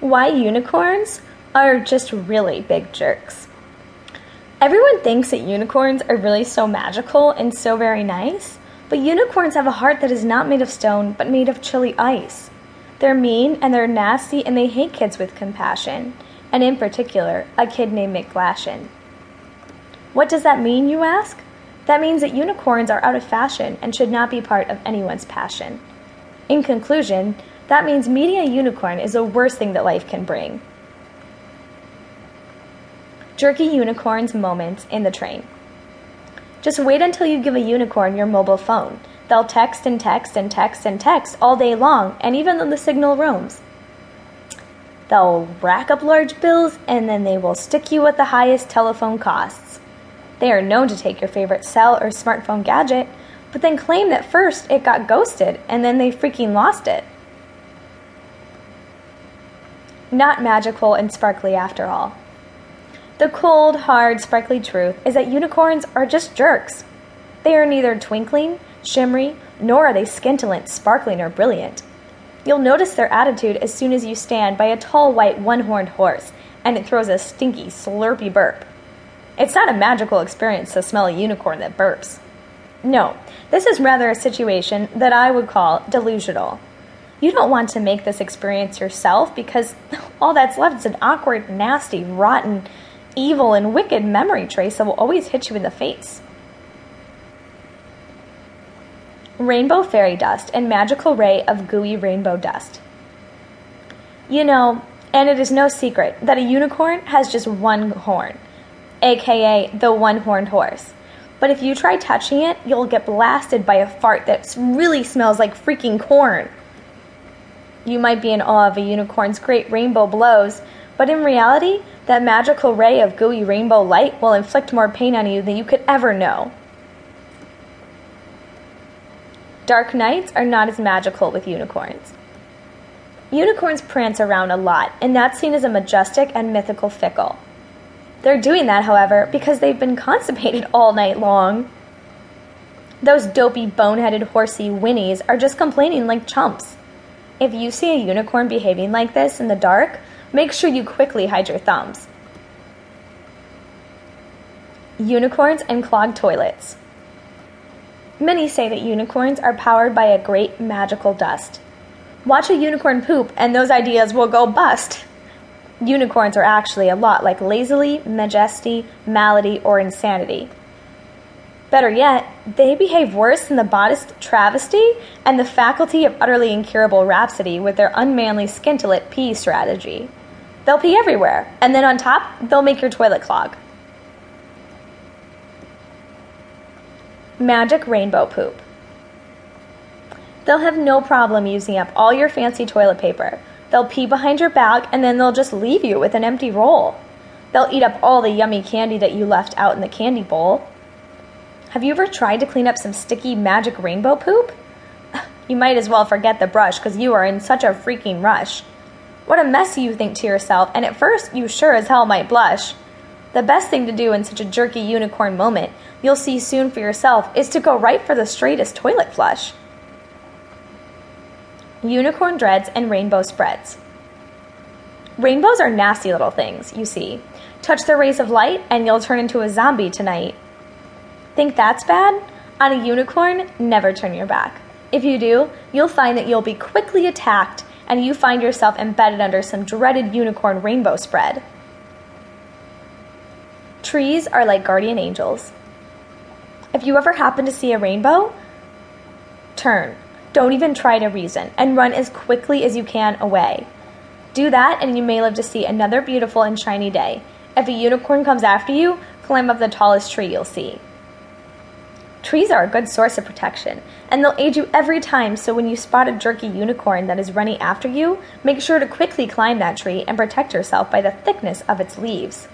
Why unicorns are just really big jerks. Everyone thinks that unicorns are really so magical and so very nice, but unicorns have a heart that is not made of stone but made of chilly ice. They're mean and they're nasty and they hate kids with compassion, and in particular, a kid named McGlashan. What does that mean, you ask? That means that unicorns are out of fashion and should not be part of anyone's passion. In conclusion, that means meeting a unicorn is the worst thing that life can bring. Jerky unicorns moments in the train. Just wait until you give a unicorn your mobile phone. They'll text and text and text and text all day long, and even in the signal roams. They'll rack up large bills and then they will stick you with the highest telephone costs. They are known to take your favorite cell or smartphone gadget, but then claim that first it got ghosted and then they freaking lost it. Not magical and sparkly after all. The cold, hard, sparkly truth is that unicorns are just jerks. They are neither twinkling, shimmery, nor are they scintillant, sparkling, or brilliant. You'll notice their attitude as soon as you stand by a tall white one horned horse and it throws a stinky, slurpy burp. It's not a magical experience to smell a unicorn that burps. No, this is rather a situation that I would call delusional. You don't want to make this experience yourself because all that's left is an awkward, nasty, rotten, evil, and wicked memory trace that will always hit you in the face. Rainbow fairy dust and magical ray of gooey rainbow dust. You know, and it is no secret that a unicorn has just one horn, aka the one horned horse. But if you try touching it, you'll get blasted by a fart that really smells like freaking corn. You might be in awe of a unicorn's great rainbow blows, but in reality, that magical ray of gooey rainbow light will inflict more pain on you than you could ever know. Dark nights are not as magical with unicorns. Unicorns prance around a lot, and that's seen as a majestic and mythical fickle. They're doing that, however, because they've been constipated all night long. Those dopey, boneheaded, horsey whinnies are just complaining like chumps. If you see a unicorn behaving like this in the dark, make sure you quickly hide your thumbs. Unicorns and clogged toilets. Many say that unicorns are powered by a great magical dust. Watch a unicorn poop, and those ideas will go bust. Unicorns are actually a lot like lazily, majesty, malady, or insanity. Better yet, they behave worse than the modest travesty and the faculty of utterly incurable rhapsody with their unmanly scintillant pee strategy. They'll pee everywhere, and then on top, they'll make your toilet clog. Magic rainbow poop. They'll have no problem using up all your fancy toilet paper. They'll pee behind your back and then they'll just leave you with an empty roll. They'll eat up all the yummy candy that you left out in the candy bowl. Have you ever tried to clean up some sticky magic rainbow poop? You might as well forget the brush because you are in such a freaking rush. What a mess you think to yourself, and at first you sure as hell might blush. The best thing to do in such a jerky unicorn moment, you'll see soon for yourself, is to go right for the straightest toilet flush. Unicorn dreads and rainbow spreads. Rainbows are nasty little things, you see. Touch their rays of light, and you'll turn into a zombie tonight. Think that's bad? On a unicorn, never turn your back. If you do, you'll find that you'll be quickly attacked and you find yourself embedded under some dreaded unicorn rainbow spread. Trees are like guardian angels. If you ever happen to see a rainbow, turn. Don't even try to reason and run as quickly as you can away. Do that, and you may live to see another beautiful and shiny day. If a unicorn comes after you, climb up the tallest tree you'll see. Trees are a good source of protection, and they'll aid you every time, so when you spot a jerky unicorn that is running after you, make sure to quickly climb that tree and protect yourself by the thickness of its leaves.